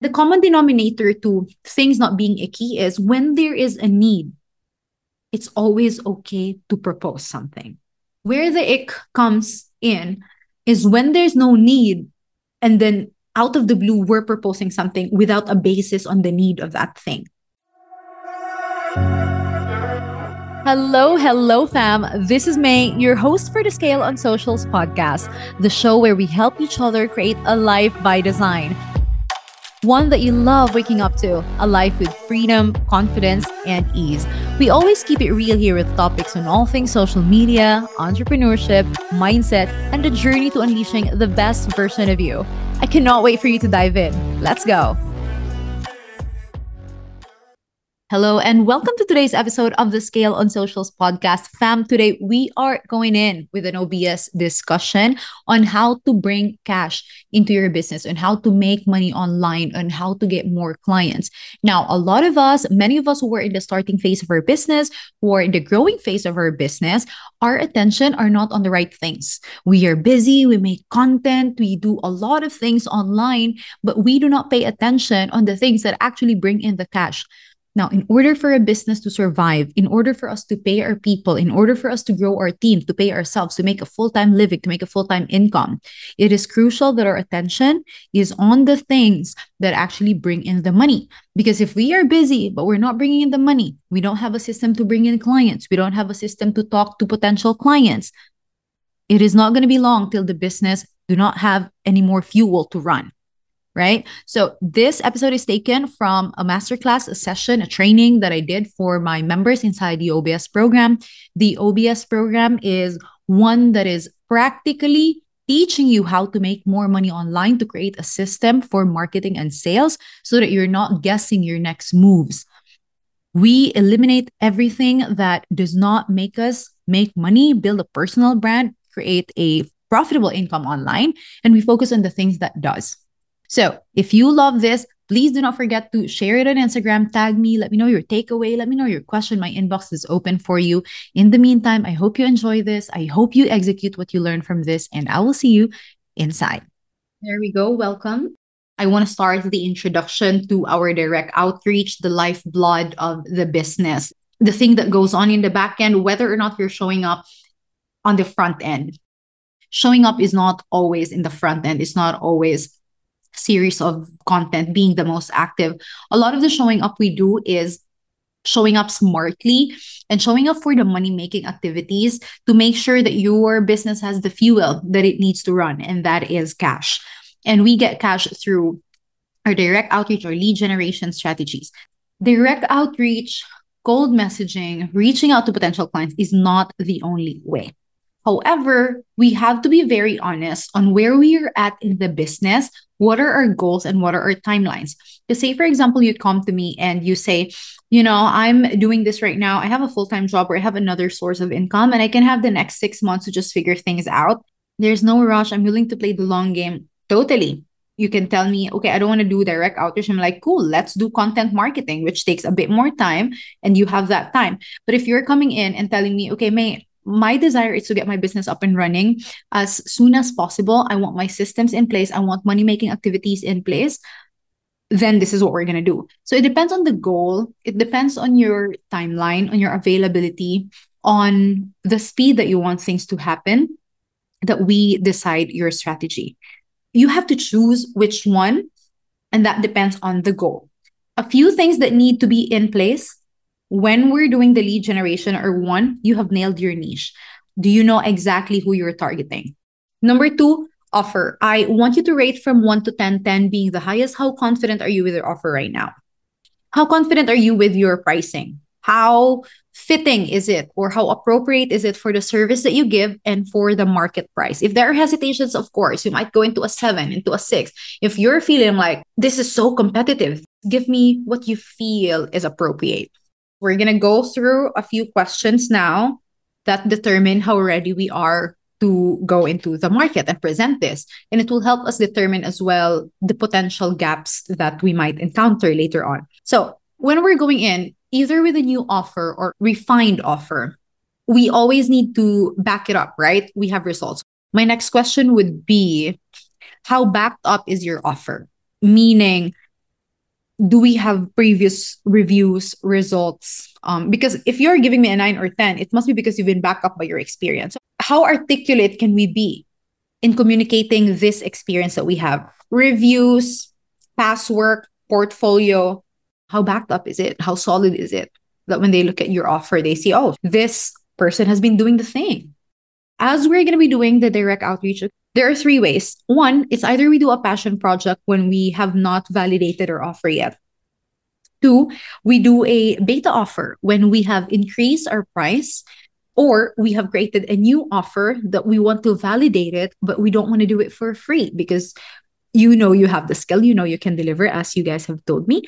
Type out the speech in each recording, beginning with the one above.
The common denominator to things not being icky is when there is a need, it's always okay to propose something. Where the ick comes in is when there's no need and then out of the blue we're proposing something without a basis on the need of that thing. Hello, hello, fam. This is Mae, your host for the Scale on Socials podcast, the show where we help each other create a life by design. One that you love waking up to, a life with freedom, confidence, and ease. We always keep it real here with topics on all things social media, entrepreneurship, mindset, and the journey to unleashing the best version of you. I cannot wait for you to dive in. Let's go. Hello, and welcome to today's episode of the Scale on Socials podcast. Fam, today we are going in with an OBS discussion on how to bring cash into your business and how to make money online and how to get more clients. Now, a lot of us, many of us who are in the starting phase of our business, who are in the growing phase of our business, our attention are not on the right things. We are busy, we make content, we do a lot of things online, but we do not pay attention on the things that actually bring in the cash. Now, in order for a business to survive, in order for us to pay our people, in order for us to grow our team, to pay ourselves, to make a full time living, to make a full time income, it is crucial that our attention is on the things that actually bring in the money. Because if we are busy, but we're not bringing in the money, we don't have a system to bring in clients, we don't have a system to talk to potential clients, it is not going to be long till the business do not have any more fuel to run right? So this episode is taken from a masterclass, a session, a training that I did for my members inside the OBS program. The OBS program is one that is practically teaching you how to make more money online to create a system for marketing and sales so that you're not guessing your next moves. We eliminate everything that does not make us make money, build a personal brand, create a profitable income online, and we focus on the things that does. So if you love this, please do not forget to share it on Instagram, tag me, let me know your takeaway, let me know your question. My inbox is open for you. In the meantime, I hope you enjoy this. I hope you execute what you learn from this, and I will see you inside. There we go. Welcome. I want to start the introduction to our direct outreach, the lifeblood of the business, the thing that goes on in the back end, whether or not you're showing up on the front end. Showing up is not always in the front end, it's not always series of content being the most active. A lot of the showing up we do is showing up smartly and showing up for the money making activities to make sure that your business has the fuel that it needs to run and that is cash. And we get cash through our direct outreach or lead generation strategies. Direct outreach cold messaging reaching out to potential clients is not the only way However, we have to be very honest on where we are at in the business. What are our goals and what are our timelines? To say, for example, you come to me and you say, you know, I'm doing this right now. I have a full time job or I have another source of income and I can have the next six months to just figure things out. There's no rush. I'm willing to play the long game. Totally. You can tell me, okay, I don't want to do direct outreach. I'm like, cool, let's do content marketing, which takes a bit more time and you have that time. But if you're coming in and telling me, okay, Mae, my desire is to get my business up and running as soon as possible. I want my systems in place. I want money making activities in place. Then this is what we're going to do. So it depends on the goal. It depends on your timeline, on your availability, on the speed that you want things to happen that we decide your strategy. You have to choose which one, and that depends on the goal. A few things that need to be in place when we're doing the lead generation or one, you have nailed your niche. Do you know exactly who you're targeting? Number two, offer. I want you to rate from 1 to 10, 10 being the highest. How confident are you with your offer right now? How confident are you with your pricing? How fitting is it or how appropriate is it for the service that you give and for the market price? If there are hesitations, of course, you might go into a seven, into a six. If you're feeling like this is so competitive, give me what you feel is appropriate. We're going to go through a few questions now that determine how ready we are to go into the market and present this. And it will help us determine as well the potential gaps that we might encounter later on. So, when we're going in, either with a new offer or refined offer, we always need to back it up, right? We have results. My next question would be How backed up is your offer? Meaning, do we have previous reviews, results? Um, because if you're giving me a nine or 10, it must be because you've been backed up by your experience. How articulate can we be in communicating this experience that we have? Reviews, past work, portfolio. How backed up is it? How solid is it? That when they look at your offer, they see, oh, this person has been doing the thing. As we're going to be doing the direct outreach, there are three ways. One, it's either we do a passion project when we have not validated our offer yet. Two, we do a beta offer when we have increased our price or we have created a new offer that we want to validate it, but we don't want to do it for free because you know you have the skill, you know you can deliver, as you guys have told me,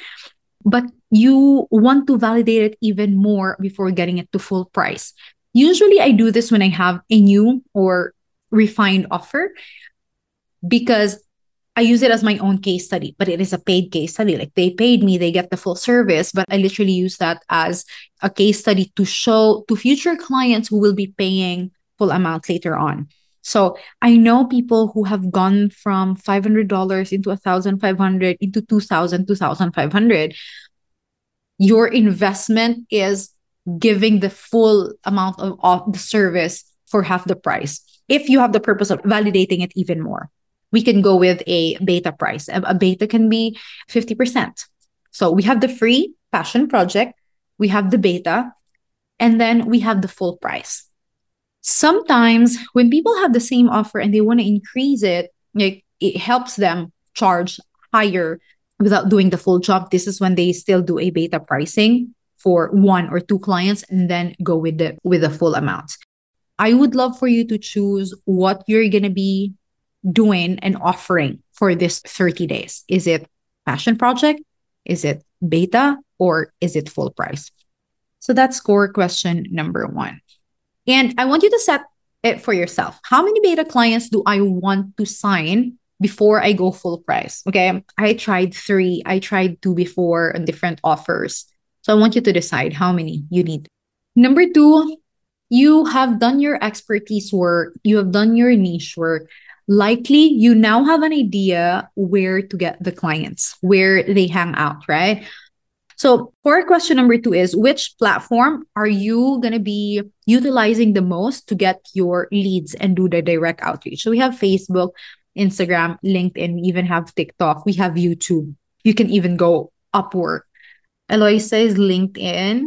but you want to validate it even more before getting it to full price. Usually, I do this when I have a new or refined offer because I use it as my own case study, but it is a paid case study. Like they paid me, they get the full service, but I literally use that as a case study to show to future clients who will be paying full amount later on. So I know people who have gone from $500 into 1500 into 2000 2500 Your investment is giving the full amount of, of the service for half the price if you have the purpose of validating it even more. We can go with a beta price. A, beta can be 50%. So we have the free passion project, we have the beta, and then we have the full price. Sometimes when people have the same offer and they want to increase it, like it helps them charge higher without doing the full job. This is when they still do a beta pricing for one or two clients and then go with the with the full amount. I would love for you to choose what you're going to be doing and offering for this 30 days. Is it passion project? Is it beta or is it full price? So that's core question number one. And I want you to set it for yourself. How many beta clients do I want to sign before I go full price? Okay. I tried three, I tried two before on different offers. So I want you to decide how many you need. Number two, you have done your expertise work, you have done your niche work. Likely, you now have an idea where to get the clients, where they hang out, right? So, for question number two is which platform are you going to be utilizing the most to get your leads and do the direct outreach? So, we have Facebook, Instagram, LinkedIn, we even have TikTok, we have YouTube. You can even go Upwork. Eloisa is LinkedIn.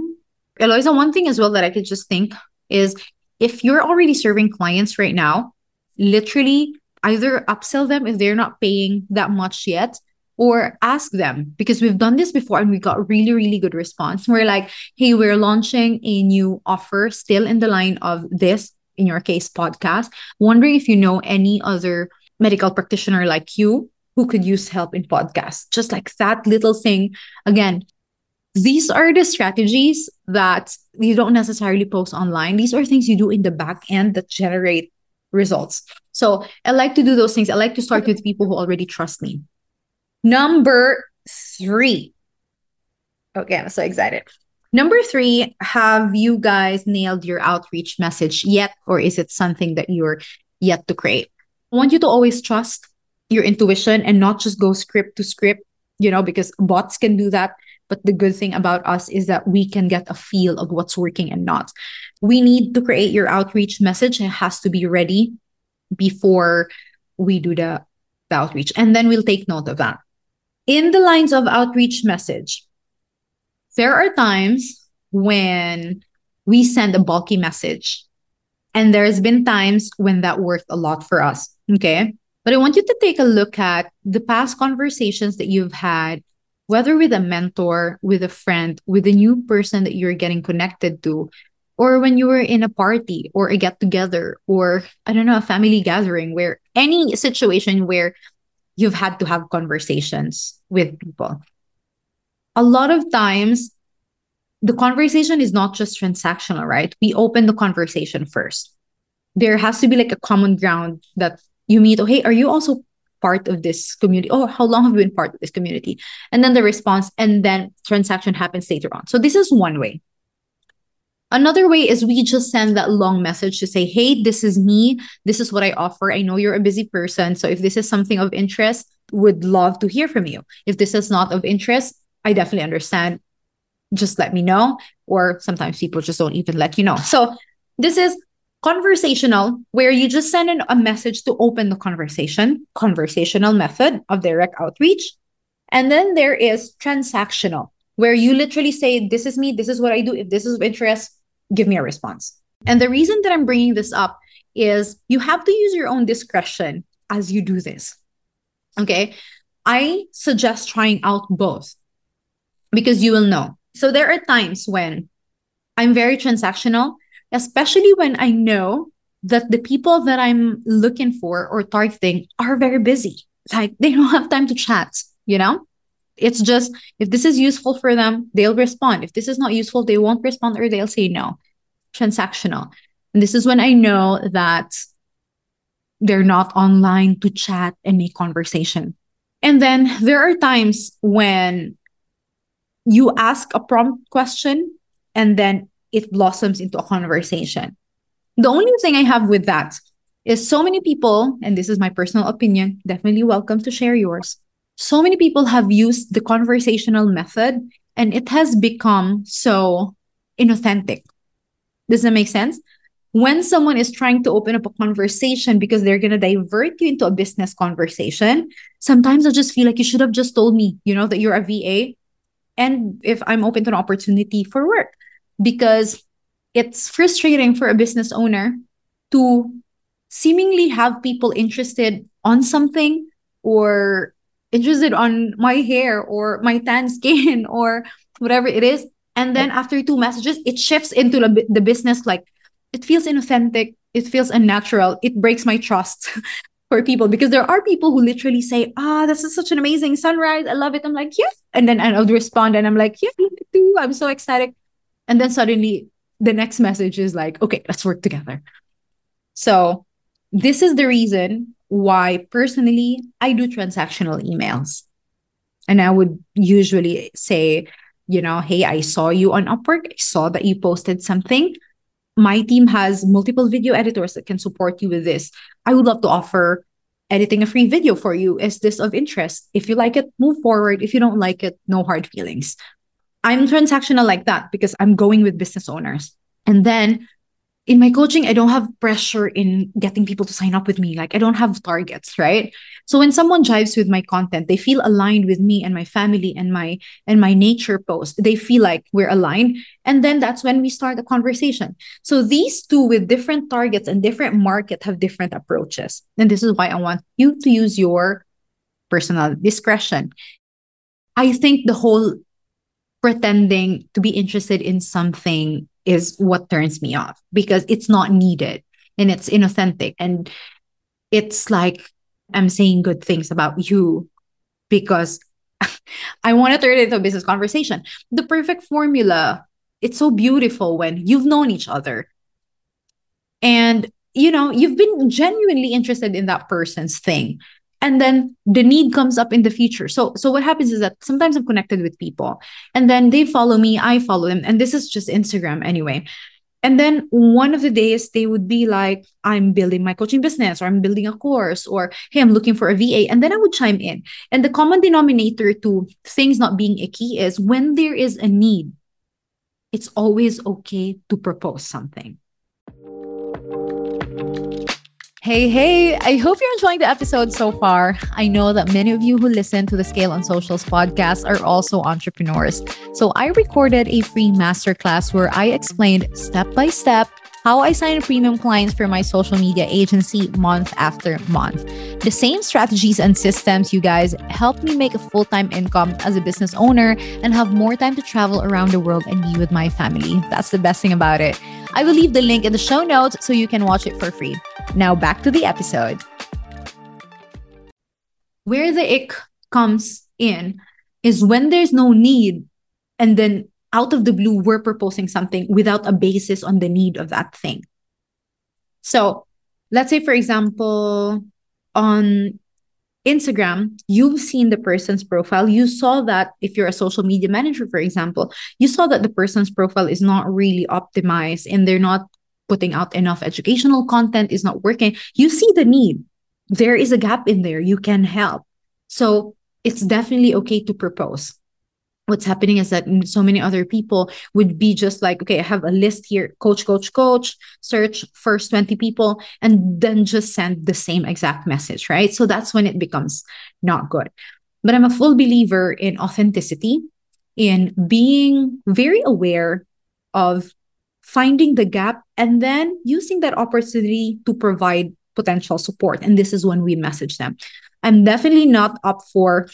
Eloisa, one thing as well that I could just think is if you're already serving clients right now, literally either upsell them if they're not paying that much yet or ask them. Because we've done this before and we got really really good response. We're like hey we're launching a new offer still in the line of this in your case podcast. Wondering if you know any other medical practitioner like you who could use help in podcasts. Just like that little thing. Again these are the strategies that you don't necessarily post online. These are things you do in the back end that generate results. So I like to do those things. I like to start with people who already trust me. Number three. Okay, I'm so excited. Number three, have you guys nailed your outreach message yet? Or is it something that you're yet to create? I want you to always trust your intuition and not just go script to script, you know, because bots can do that. But the good thing about us is that we can get a feel of what's working and not. We need to create your outreach message. It has to be ready before we do the, the outreach. And then we'll take note of that. In the lines of outreach message, there are times when we send a bulky message. And there's been times when that worked a lot for us. Okay. But I want you to take a look at the past conversations that you've had whether with a mentor, with a friend, with a new person that you're getting connected to, or when you were in a party or a get together or I don't know, a family gathering where any situation where you've had to have conversations with people. A lot of times, the conversation is not just transactional, right? We open the conversation first. There has to be like a common ground that you meet. Oh, hey, are you also part of this community? Oh, how long have you been part of this community? And then the response, and then transaction happens later on. So this is one way. Another way is we just send that long message to say, hey, this is me. This is what I offer. I know you're a busy person. So if this is something of interest, would love to hear from you. If this is not of interest, I definitely understand. Just let me know. Or sometimes people just don't even let you know. So this is conversational, where you just send a message to open the conversation, conversational method of direct outreach. And then there is transactional, where you literally say, This is me, this is what I do. If this is of interest, give me a response. And the reason that I'm bringing this up is you have to use your own discretion as you do this. Okay. I suggest trying out both because you will know. So there are times when I'm very transactional, especially when I know that the people that I'm looking for or targeting are very busy. Like they don't have time to chat, you know? It's just if this is useful for them, they'll respond. If this is not useful, they won't respond or they'll say no. Transactional. And this is when I know that they're not online to chat and make conversation. And then there are times when you ask a prompt question and then it blossoms into a conversation. The only thing I have with that is so many people, and this is my personal opinion, definitely welcome to share yours. So many people have used the conversational method and it has become so inauthentic. Does that make sense? when someone is trying to open up a conversation because they're going to divert you into a business conversation, sometimes I just feel like you should have just told me, you know, that you're a VA and if I'm open to an opportunity for work because it's frustrating for a business owner to seemingly have people interested on something or interested on my hair or my tan skin or whatever it is. And then after two messages it shifts into the business. Like it feels inauthentic. It feels unnatural. It breaks my trust for people because there are people who literally say ah oh, this is such an amazing sunrise. I love it. I'm like yeah. And then i would respond and i'm like yeah me too. I'm so excited and then suddenly the next message is like okay let's work together so this is the reason why personally i do transactional emails and i would usually say you know hey i saw you on upwork i saw that you posted something my team has multiple video editors that can support you with this. I would love to offer editing a free video for you. Is this of interest? If you like it, move forward. If you don't like it, no hard feelings. I'm transactional like that because I'm going with business owners. And then in my coaching, I don't have pressure in getting people to sign up with me. Like I don't have targets, right? So when someone jives with my content, they feel aligned with me and my family and my and my nature post. They feel like we're aligned. And then that's when we start a conversation. So these two with different targets and different market have different approaches. And this is why I want you to use your personal discretion. I think the whole pretending to be interested in something is what turns me off because it's not needed and it's inauthentic. And it's like I'm saying good things about you because I want to turn it into a business conversation. The perfect formula, it's so beautiful when you've known each other. And you know you've been genuinely interested in that person's thing and then the need comes up in the future. So so what happens is that sometimes i'm connected with people and then they follow me i follow them. And this is just instagram anyway. And then one of the days they would be like i'm building my coaching business or i'm building a course or hey i'm looking for a va and then i would chime in. And the common denominator to things not being icky is when there is a need it's always okay to propose something Hey, hey, I hope you're enjoying the episode so far. I know that many of you who listen to the Scale on Socials podcast are also entrepreneurs. So I recorded a free masterclass where I explained step by step how I sign premium clients for my social media agency month after month. The same strategies and systems, you guys, helped me make a full time income as a business owner and have more time to travel around the world and be with my family. That's the best thing about it. I will leave the link in the show notes so you can watch it for free. Now back to the episode. Where the ick comes in is when there's no need, and then out of the blue, we're proposing something without a basis on the need of that thing. So let's say, for example, on Instagram, you've seen the person's profile. You saw that if you're a social media manager, for example, you saw that the person's profile is not really optimized and they're not putting out enough educational content is not working you see the need. There is a gap in there. You can help. So it's definitely okay to propose. What's happening is that so many other people would be just like okay i have a list here coach coach coach search first 20 people and then just send the same exact message right? So that's when it becomes not good. But i'm a full believer in authenticity in being very aware of finding the gap and then using that opportunity to provide potential support. And this is when we message them. I'm definitely not up for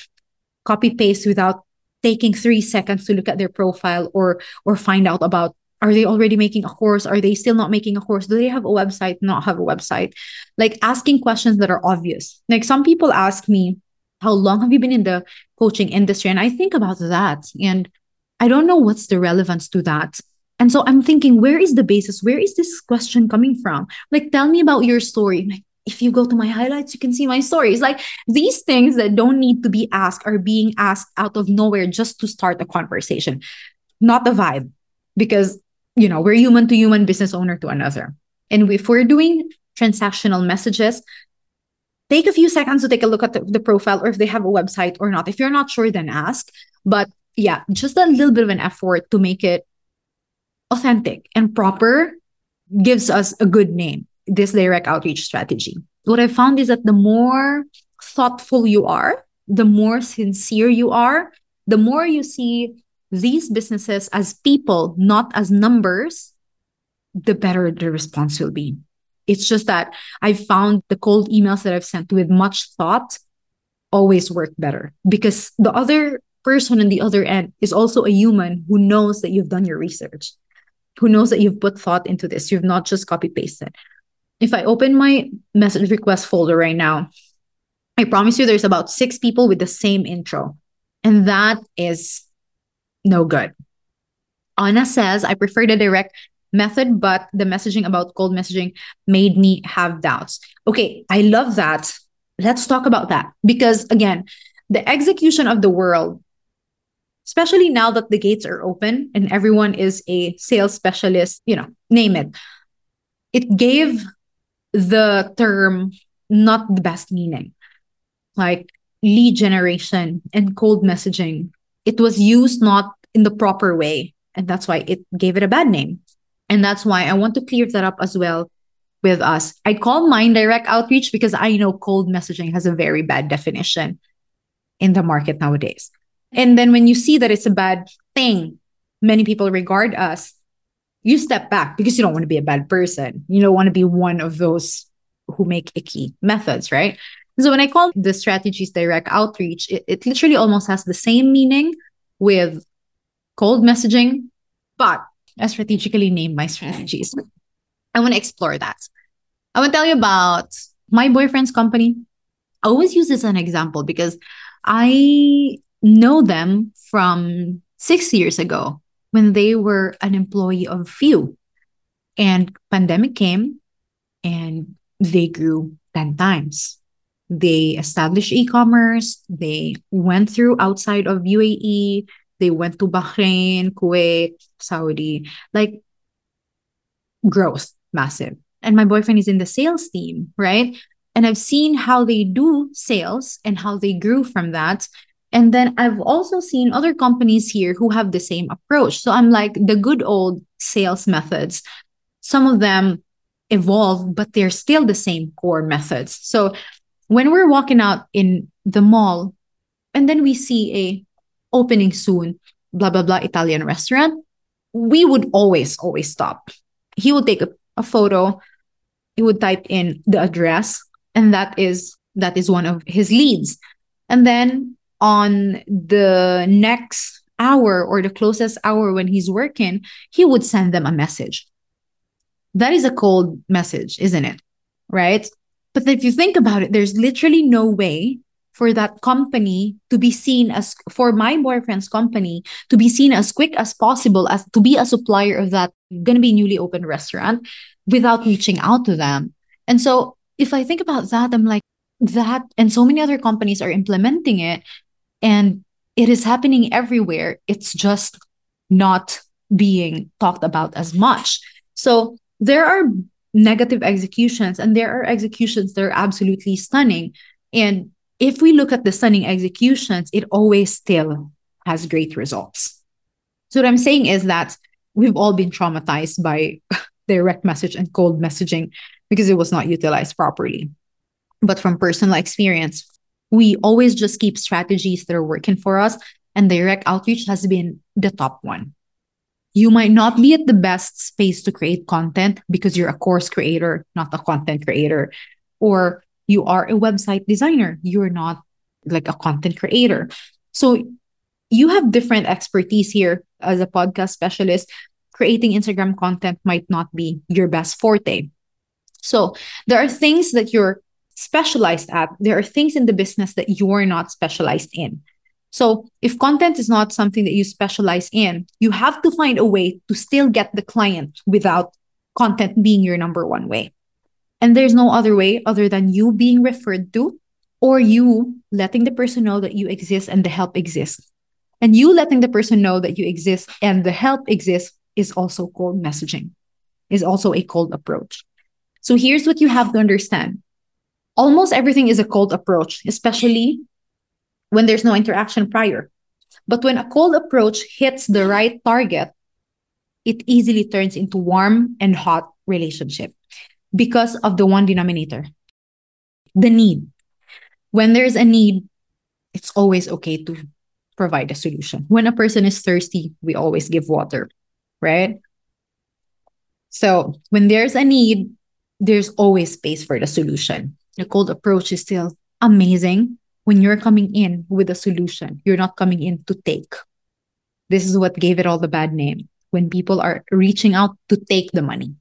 copy paste without taking three seconds to look at their profile or or find out about are they already making a course? Are they still not making a course? Do they have a website? Not have a website. Like asking questions that are obvious. Like some people ask me how long have you been in the coaching industry? And i think about that and i don't know what's the relevance to that and so i'm thinking where is the basis where is this question coming from like tell me about your story like if you go to my highlights, you can see my stories. Like these things that don't need to be asked are being asked out of nowhere just to start a conversation, not the vibe, because you know we're human to human, business owner to another. And if we're doing transactional messages, take a few seconds to take a look at the, the profile or if they have a website or not. If you're not sure, then ask. But yeah, just a little bit of an effort to make it authentic and proper gives us a good name this direct outreach strategy. What I found is that the more thoughtful you are, the more sincere you are, the more you see these businesses as people, not as numbers, the better the response will be. It's just that I found the cold emails that I've sent with much thought always work better because the other person on the other end is also a human who knows that you've done your research, who knows that you've put thought into this. You've not just copy pasted if I open my message request folder right now, I promise you there's about six people with the same intro. And that is no good. Anna says, I prefer the direct method, but the messaging about cold messaging made me have doubts. Okay, I love that. Let's talk about that. Because again, the execution of the world, especially now that the gates are open and everyone is a sales specialist, you know, name it, it gave the term not the best meaning. Like lead generation and cold messaging, it was used not in the proper way. And that's why it gave it a bad name. And that's why I want to clear that up as well with us. I call mine direct outreach because I know cold messaging has a very bad definition in the market nowadays. And then when you see that it's a bad thing, many people regard us you step back because you don't want to be a bad person. You don't want to be one of those who make icky methods, right? So when I call the strategies direct outreach, it, it literally almost has the same meaning with cold messaging, but I strategically name my strategies. I want to explore that. I want to tell you about my boyfriend's company. I always use this as an example because I know them from six years ago when they were an employee of few. And pandemic came and they grew 10 times. They established e-commerce. They went through outside of uae they went to bahrain kuwait saudi. Like growth massive. And my boyfriend is in the sales team right? And i've seen how they do sales and how they grew from that and then I've also seen other companies here who have the same approach. So I'm like, the good old sales methods, some of them evolve, but they're still the same core methods. So when we're walking out in the mall and then we see a opening soon, blah, blah, blah, Italian restaurant, we would always, always stop. He would take a, a photo, he would type in the address, and that is that is one of his leads. And then on the next hour or the closest hour when he's working, he would send them a message. That is a cold message, isn't it? Right. But if you think about it, there's literally no way for that company to be seen as for my boyfriend's company to be seen as quick as possible as to be a supplier of that going to be newly opened restaurant without reaching out to them. And so if I think about that, I'm like, that and so many other companies are implementing it and it is happening everywhere. It's just not being talked about as much. So there are negative executions and there are executions that are absolutely stunning. And if we look at the stunning executions, it always still has great results. So, what I'm saying is that we've all been traumatized by direct message and cold messaging because it was not utilized properly. But from personal experience, we always just keep strategies that are working for us, and direct outreach has been the top one. You might not be at the best space to create content because you're a course creator, not a content creator, or you are a website designer, you're not like a content creator. So you have different expertise here as a podcast specialist. Creating Instagram content might not be your best forte. So there are things that you're specialized at. There are things in the business that you're not specialized in. So if content is not something that you specialize in, you have to find a way to still get the client without content being your number one way. And there's no other way other than you being referred to or you letting the person know that you exist and the help exists. And you letting the person know that you exist and the help exists is also cold messaging, is also a cold approach. So here's what you have to understand. Almost everything is a cold approach, especially when there's no interaction prior. But when a cold approach hits the right target, it easily turns into warm and hot relationship because of the one denominator the need. When there's a need it's always okay to provide a solution. When a person is thirsty we always give water right? So when there's a need there's always space for the solution the cold approach is still amazing when you're coming in with a solution you're not coming in to take this is what gave it all the bad name when people are reaching out to take the money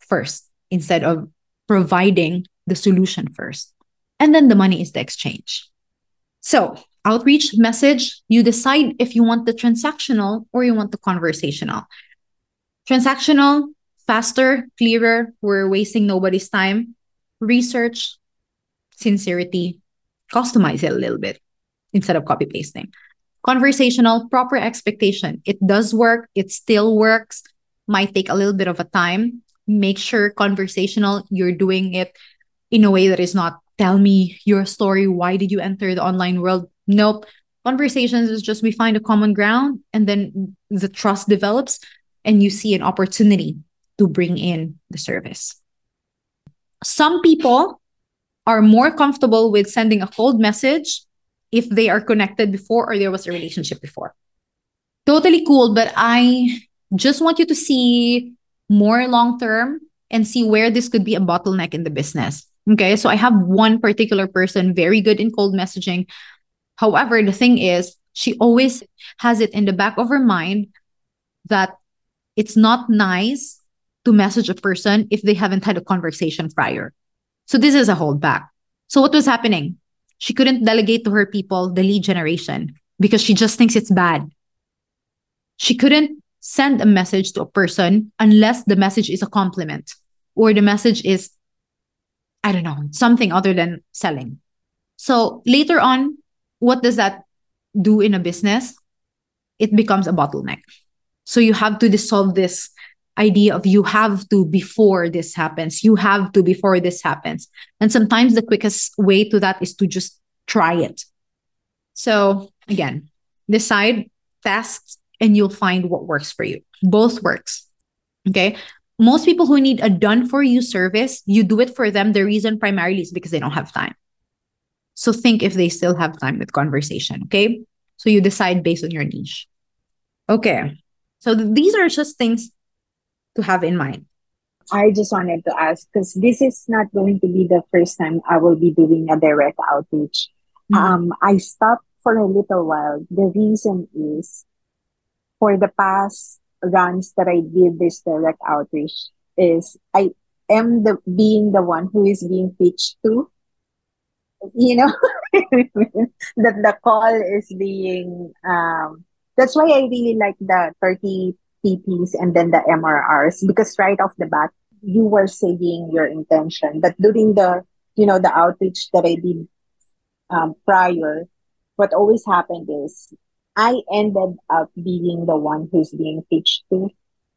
first instead of providing the solution first. And then the money is the exchange. So, outreach message, you decide if you want the transactional or you want the conversational. Transactional, faster, clearer, we're wasting nobody's time. Research, sincerity, customize it a little bit instead of copy pasting. Conversational, proper expectation. It does work, it still works, might take a little bit of a time, make sure conversational you're doing it in a way that is not tell me your story. Why did you enter the online world? Nope. Conversations is just we find a common ground and then the trust develops and you see an opportunity to bring in the service some people are more comfortable with sending a cold message if they are connected before or there was a relationship before totally cool but i just want you to see more long term and see where this could be a bottleneck in the business. Okay. So I have one particular person very good in cold messaging. However, the thing is, she always has it in the back of her mind that it's not nice to message a person if they haven't had a conversation prior. So this is a holdback. So what was happening? She couldn't delegate to her people the lead generation because she just thinks it's bad. She couldn't send a message to a person unless the message is a compliment or the message is, I don't know, something other than selling. So later on, what does that do in a business? It becomes a bottleneck. So you have to dissolve this idea of you have to before this happens. You have to before this happens. And sometimes the quickest way to that is to just try it. So again, decide, test, and you'll find what works for you. Both works. Okay. Most people who need a done for you service, you do it for them. The reason primarily is because they don't have time. So think if they still have time with conversation. Okay. So you decide based on your niche. Okay. So th- these are just things to have in mind. I just wanted to ask because this is not going to be the first time I will be doing a direct outreach. Mm-hmm. Um, I stopped for a little while. The reason is for the past runs that I did this direct outreach is I am the being the one who is being pitched to. You know, that the call is being um that's why I really like the 30 PPs and then the MRRs because right off the bat you were saying your intention. But during the you know the outreach that I did um, prior, what always happened is I ended up being the one who's being pitched to.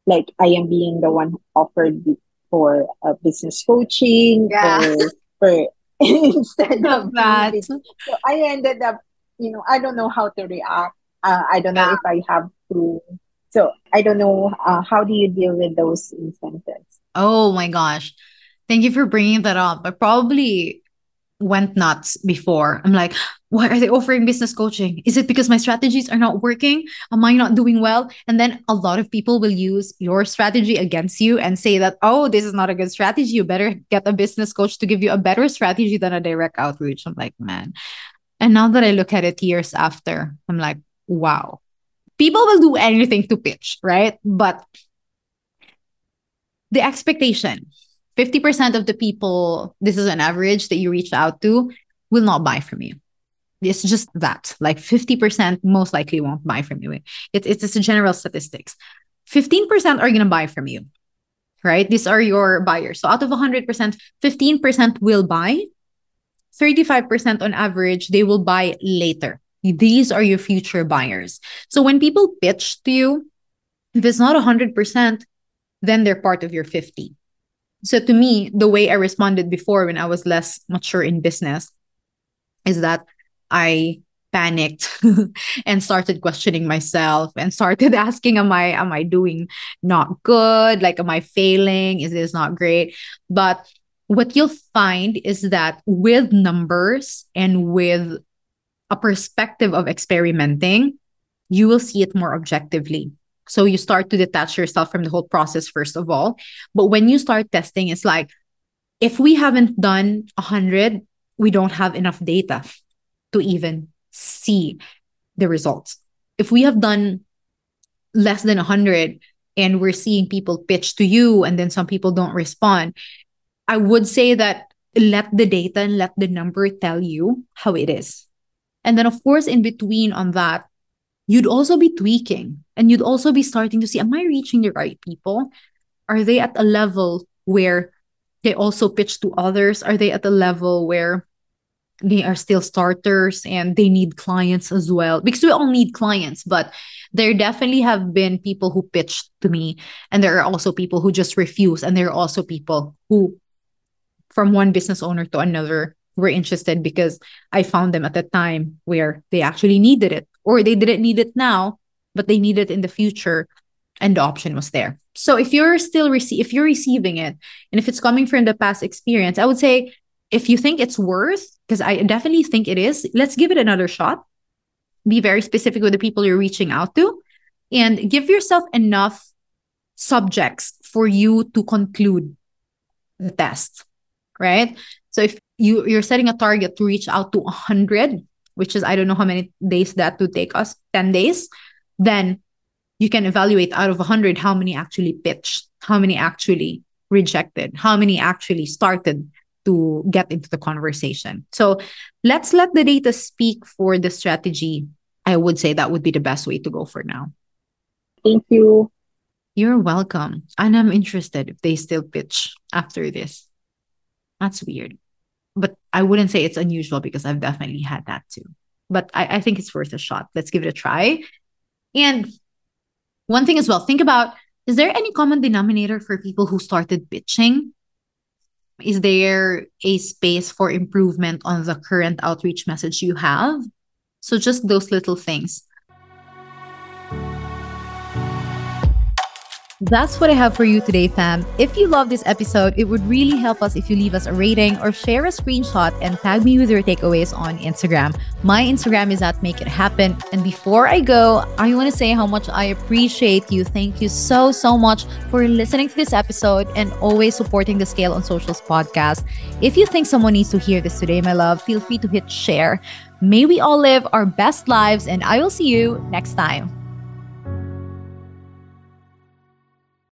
Like I am being the one offered for a business coaching yeah. or for instead of that. So I ended up, you know, I don't know how to react. Uh, I don't know Yeah. if I have to. So I don't know. Uh, how do you deal with those instances? Oh my gosh. Thank you for bringing that up. I probably went nuts before. I'm like, why are they offering business coaching? Is it because my strategies are not working? Am I not doing well? And then a lot of people will use your strategy against you and say that, oh, this is not a good strategy. You better get a business coach to give you a better strategy than a direct outreach. I'm like, man. And now that I look at it years after, I'm like, wow. People will do anything to pitch, right? But the expectation 50% of the people, this is an average that you reach out to, will not buy from you. It's just that. Like 50% most likely won't buy from you. It, it's just a general statistics. 15% are going to buy from you, right? These are your buyers. So out of 100%, 15% will buy. 35% on average, they will buy later. These are your future buyers. So when people pitch to you, if it's not 100%, then they're part of your 50. So to me, the way I responded before when I was less mature in business is that I panicked and started questioning myself and started asking am i am i doing not good like am i failing is this not great but what you'll find is that with numbers and with a perspective of experimenting you will see it more objectively so you start to detach yourself from the whole process first of all but when you start testing it's like if we haven't done 100 we don't have enough data to even see the results. If we have done less than 100 and we're seeing people pitch to you and then some people don't respond, I would say that let the data and let the number tell you how it is. And then, of course, in between on that, you'd also be tweaking and you'd also be starting to see Am I reaching the right people? Are they at a level where they also pitch to others? Are they at a level where they are still starters and they need clients as well because we all need clients but there definitely have been people who pitched to me and there are also people who just refuse and there are also people who from one business owner to another were interested because i found them at a time where they actually needed it or they didn't need it now but they need it in the future and the option was there so if you're still rece- if you're receiving it and if it's coming from the past experience i would say if you think it's worth, because I definitely think it is, let's give it another shot. Be very specific with the people you're reaching out to and give yourself enough subjects for you to conclude the test, right? So if you, you're setting a target to reach out to 100, which is, I don't know how many days that would take us, 10 days, then you can evaluate out of 100 how many actually pitched, how many actually rejected, how many actually started to get into the conversation. So let's let the data speak for the strategy. I would say that would be the best way to go for now. Thank you. You're welcome. And I'm interested if they still pitch after this. That's weird. But I wouldn't say it's unusual because I've definitely had that too. But I, I think it's worth a shot. Let's give it a try. And one thing as well, think about is there any common denominator for people who started bitching? is there a space for improvement on the current outreach message you have? So, just those little things. That's what I have for you today, fam. If you love this episode, it would really help us if you leave us a rating or share a screenshot and tag me with your takeaways on Instagram. My Instagram is at Make It Happen. And before I go, I want to say how much I appreciate you. Thank you so, so much for listening to this episode and always supporting the Scale on Socials podcast. If you think someone needs to hear this today, my love, feel free to hit share. May we all live our best lives, and I will see you next time.